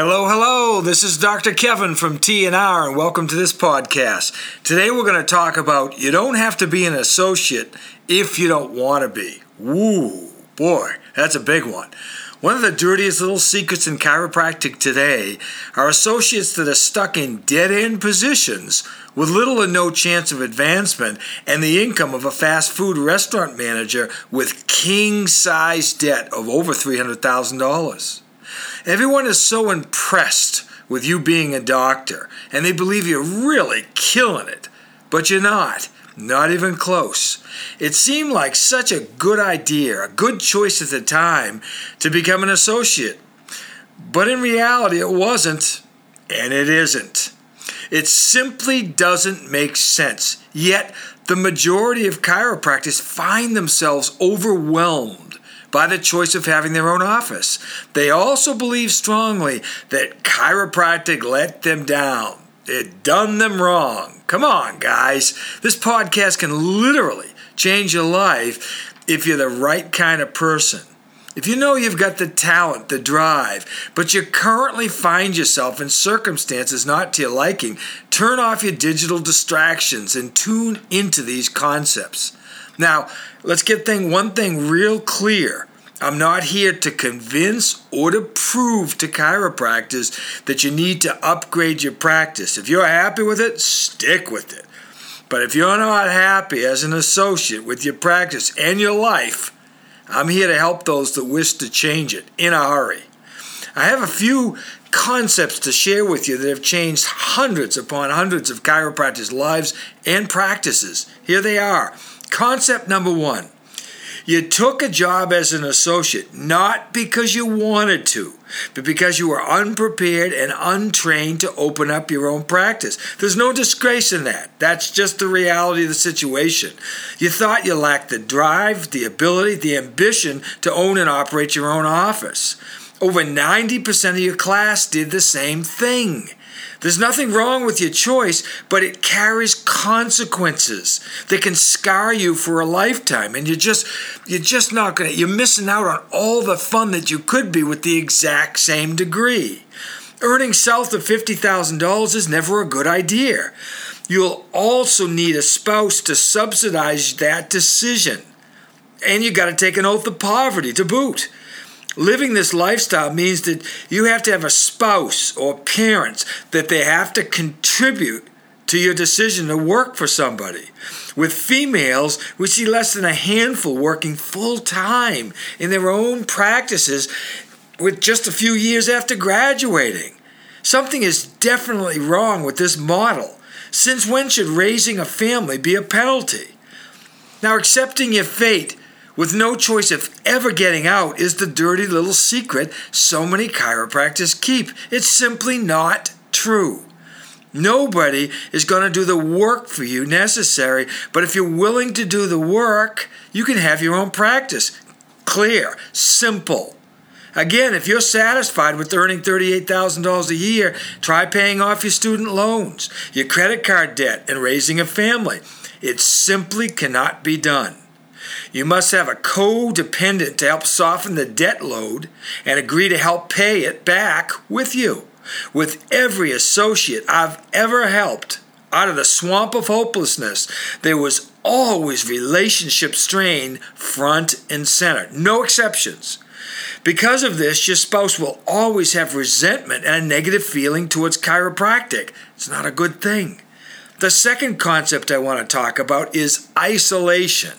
Hello, hello. This is Dr. Kevin from TNR and welcome to this podcast. Today we're going to talk about you don't have to be an associate if you don't want to be. Woo, boy, that's a big one. One of the dirtiest little secrets in chiropractic today are associates that are stuck in dead end positions with little or no chance of advancement and the income of a fast food restaurant manager with king size debt of over $300,000. Everyone is so impressed with you being a doctor, and they believe you're really killing it. But you're not. Not even close. It seemed like such a good idea, a good choice at the time to become an associate. But in reality, it wasn't, and it isn't. It simply doesn't make sense. Yet, the majority of chiropractors find themselves overwhelmed by the choice of having their own office. They also believe strongly that chiropractic let them down. It done them wrong. Come on, guys. This podcast can literally change your life if you're the right kind of person. If you know you've got the talent, the drive, but you currently find yourself in circumstances not to your liking, turn off your digital distractions and tune into these concepts. Now, let's get thing one thing real clear. I'm not here to convince or to prove to chiropractors that you need to upgrade your practice. If you're happy with it, stick with it. But if you're not happy as an associate with your practice and your life, I'm here to help those that wish to change it in a hurry. I have a few concepts to share with you that have changed hundreds upon hundreds of chiropractors' lives and practices. Here they are. Concept number one you took a job as an associate not because you wanted to, but because you were unprepared and untrained to open up your own practice. There's no disgrace in that. That's just the reality of the situation. You thought you lacked the drive, the ability, the ambition to own and operate your own office. Over 90% of your class did the same thing. There's nothing wrong with your choice, but it carries consequences that can scar you for a lifetime. And you're just you're just not gonna you're missing out on all the fun that you could be with the exact same degree. Earning south of $50,000 is never a good idea. You'll also need a spouse to subsidize that decision. And you got to take an oath of poverty to boot. Living this lifestyle means that you have to have a spouse or parents that they have to contribute to your decision to work for somebody. With females, we see less than a handful working full time in their own practices with just a few years after graduating. Something is definitely wrong with this model. Since when should raising a family be a penalty? Now, accepting your fate with no choice of ever getting out is the dirty little secret so many chiropractors keep. It's simply not true. Nobody is going to do the work for you necessary, but if you're willing to do the work, you can have your own practice. Clear, simple. Again, if you're satisfied with earning $38,000 a year, try paying off your student loans, your credit card debt, and raising a family. It simply cannot be done. You must have a codependent to help soften the debt load and agree to help pay it back with you. With every associate I've ever helped out of the swamp of hopelessness, there was always relationship strain front and center, no exceptions. Because of this, your spouse will always have resentment and a negative feeling towards chiropractic. It's not a good thing. The second concept I want to talk about is isolation.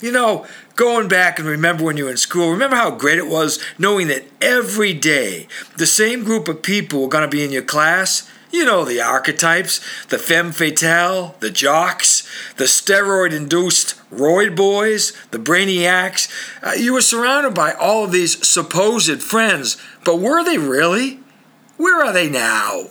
You know, going back and remember when you were in school, remember how great it was knowing that every day the same group of people were going to be in your class? You know the archetypes the femme fatale, the jocks, the steroid induced roid boys, the brainiacs. Uh, you were surrounded by all of these supposed friends, but were they really? Where are they now?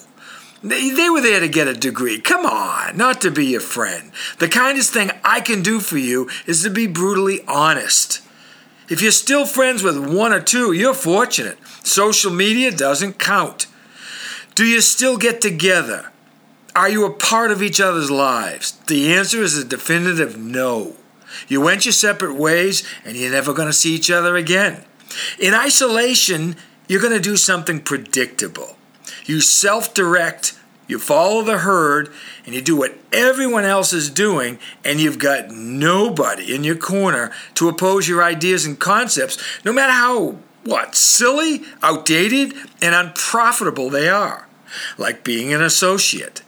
They, were there to get a degree. Come on, not to be your friend. The kindest thing I can do for you is to be brutally honest. If you're still friends with one or two, you're fortunate. Social media doesn't count. Do you still get together? Are you a part of each other's lives? The answer is a definitive no. You went your separate ways and you're never going to see each other again. In isolation, you're going to do something predictable. You self direct, you follow the herd, and you do what everyone else is doing, and you've got nobody in your corner to oppose your ideas and concepts, no matter how, what, silly, outdated, and unprofitable they are. Like being an associate.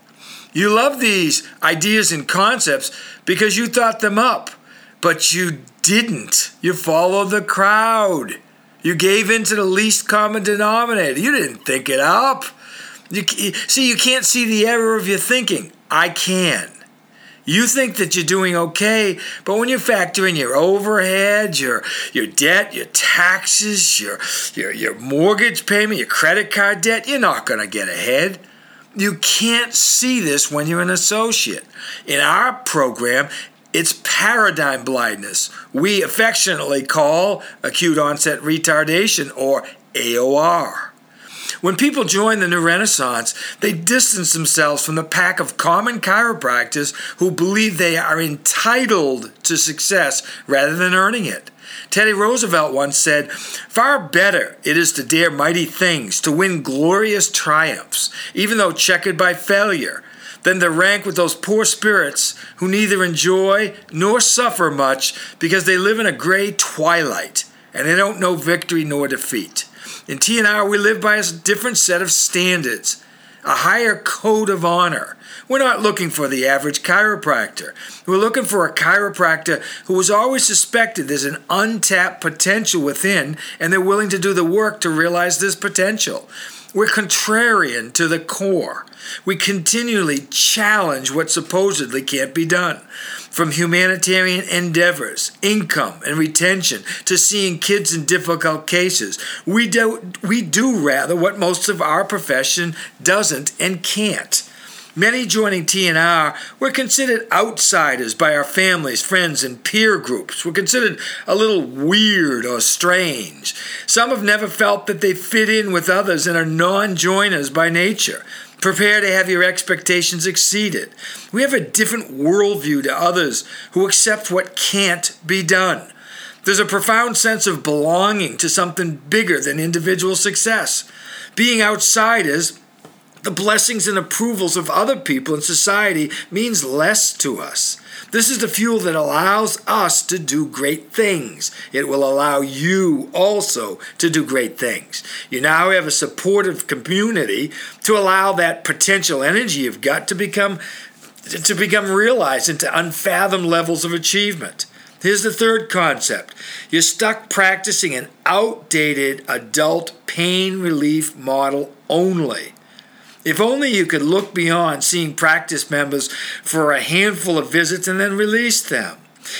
You love these ideas and concepts because you thought them up, but you didn't. You follow the crowd. You gave in to the least common denominator. You didn't think it up. You, see, you can't see the error of your thinking. I can. You think that you're doing okay, but when you factor in your overhead, your your debt, your taxes, your your your mortgage payment, your credit card debt, you're not going to get ahead. You can't see this when you're an associate. In our program, it's paradigm blindness. We affectionately call acute onset retardation or AOR. When people join the New Renaissance, they distance themselves from the pack of common chiropractors who believe they are entitled to success rather than earning it. Teddy Roosevelt once said, Far better it is to dare mighty things, to win glorious triumphs, even though checkered by failure, than to rank with those poor spirits who neither enjoy nor suffer much because they live in a gray twilight and they don't know victory nor defeat. In TNR, we live by a different set of standards, a higher code of honor. We're not looking for the average chiropractor. We're looking for a chiropractor who is always suspected there's an untapped potential within and they're willing to do the work to realize this potential. We're contrarian to the core. We continually challenge what supposedly can't be done. From humanitarian endeavors, income and retention, to seeing kids in difficult cases, we do, we do rather what most of our profession doesn't and can't. Many joining TNR were considered outsiders by our families, friends, and peer groups. Were considered a little weird or strange. Some have never felt that they fit in with others and are non joiners by nature. Prepare to have your expectations exceeded. We have a different worldview to others who accept what can't be done. There's a profound sense of belonging to something bigger than individual success. Being outsiders the blessings and approvals of other people in society means less to us. This is the fuel that allows us to do great things. It will allow you also to do great things. You now have a supportive community to allow that potential energy you've got to become to become realized into unfathomed levels of achievement. Here's the third concept. You're stuck practicing an outdated adult pain relief model only. If only you could look beyond seeing practice members for a handful of visits and then release them.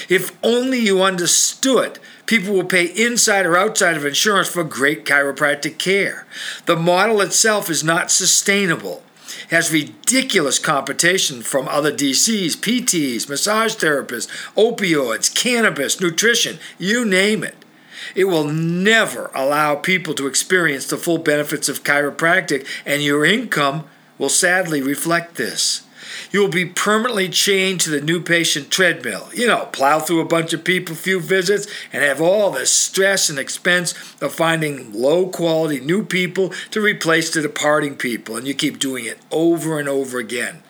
If only you understood people will pay inside or outside of insurance for great chiropractic care. The model itself is not sustainable. It has ridiculous competition from other DCs, PTs, massage therapists, opioids, cannabis, nutrition, you name it. It will never allow people to experience the full benefits of chiropractic, and your income will sadly reflect this. You will be permanently chained to the new patient treadmill. You know, plow through a bunch of people, few visits, and have all the stress and expense of finding low quality new people to replace the departing people. And you keep doing it over and over again.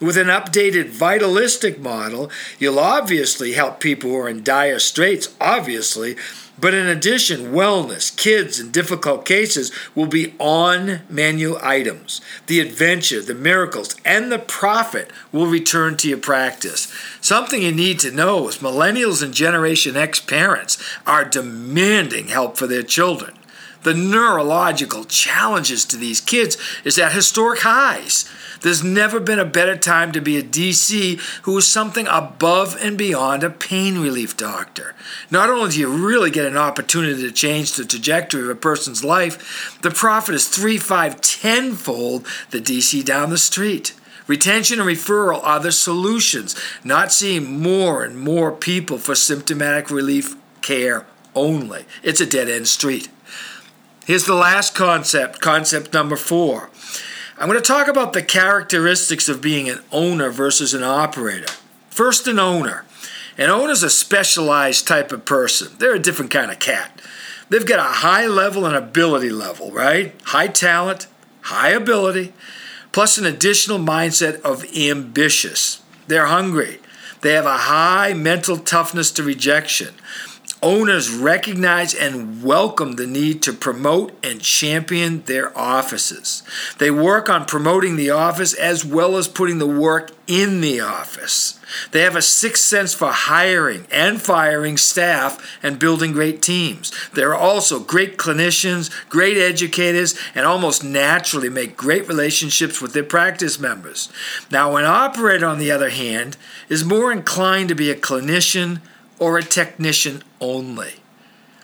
With an updated vitalistic model, you'll obviously help people who are in dire straits, obviously, but in addition, wellness, kids, and difficult cases will be on menu items. The adventure, the miracles, and the profit will return to your practice. Something you need to know is millennials and Generation X parents are demanding help for their children. The neurological challenges to these kids is at historic highs. There's never been a better time to be a DC who is something above and beyond a pain relief doctor. Not only do you really get an opportunity to change the trajectory of a person's life, the profit is three, five, tenfold the DC down the street. Retention and referral are the solutions, not seeing more and more people for symptomatic relief care only. It's a dead end street. Here's the last concept, concept number four. I'm going to talk about the characteristics of being an owner versus an operator. First, an owner. An owner's a specialized type of person. They're a different kind of cat. They've got a high level and ability level, right? High talent, high ability, plus an additional mindset of ambitious. They're hungry. They have a high mental toughness to rejection. Owners recognize and welcome the need to promote and champion their offices. They work on promoting the office as well as putting the work in the office. They have a sixth sense for hiring and firing staff and building great teams. They're also great clinicians, great educators, and almost naturally make great relationships with their practice members. Now, an operator, on the other hand, is more inclined to be a clinician or a technician only.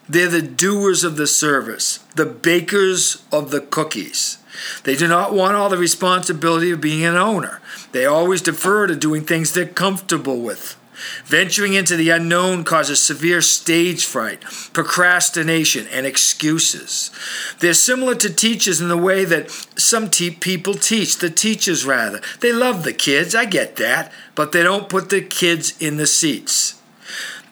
They're the doers of the service, the bakers of the cookies. They do not want all the responsibility of being an owner. They always defer to doing things they're comfortable with. Venturing into the unknown causes severe stage fright, procrastination, and excuses. They're similar to teachers in the way that some te- people teach, the teachers rather. They love the kids, I get that, but they don't put the kids in the seats.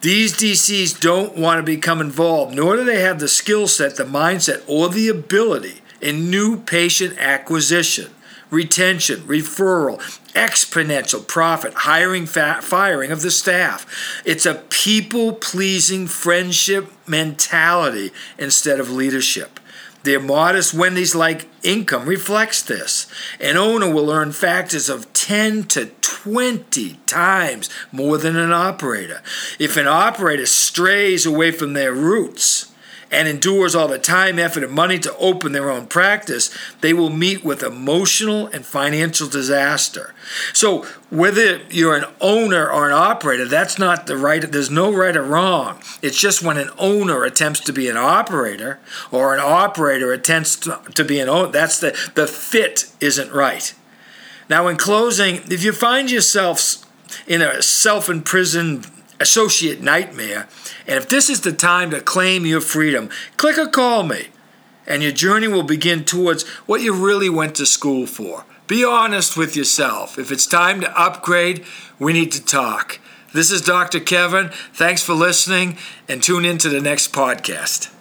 These DCs don't want to become involved, nor do they have the skill set, the mindset, or the ability in new patient acquisition, retention, referral, exponential profit, hiring, firing of the staff. It's a people pleasing friendship mentality instead of leadership. Their modest Wendy's like income reflects this. An owner will earn factors of 10 to 20 times more than an operator. If an operator strays away from their roots, and endures all the time, effort, and money to open their own practice, they will meet with emotional and financial disaster. So, whether you're an owner or an operator, that's not the right, there's no right or wrong. It's just when an owner attempts to be an operator or an operator attempts to, be an owner, that's the, the fit isn't right. Now, in closing, if you find yourself in a self imprisoned associate nightmare. And if this is the time to claim your freedom, click or call me, and your journey will begin towards what you really went to school for. Be honest with yourself. If it's time to upgrade, we need to talk. This is Dr. Kevin. Thanks for listening, and tune in to the next podcast.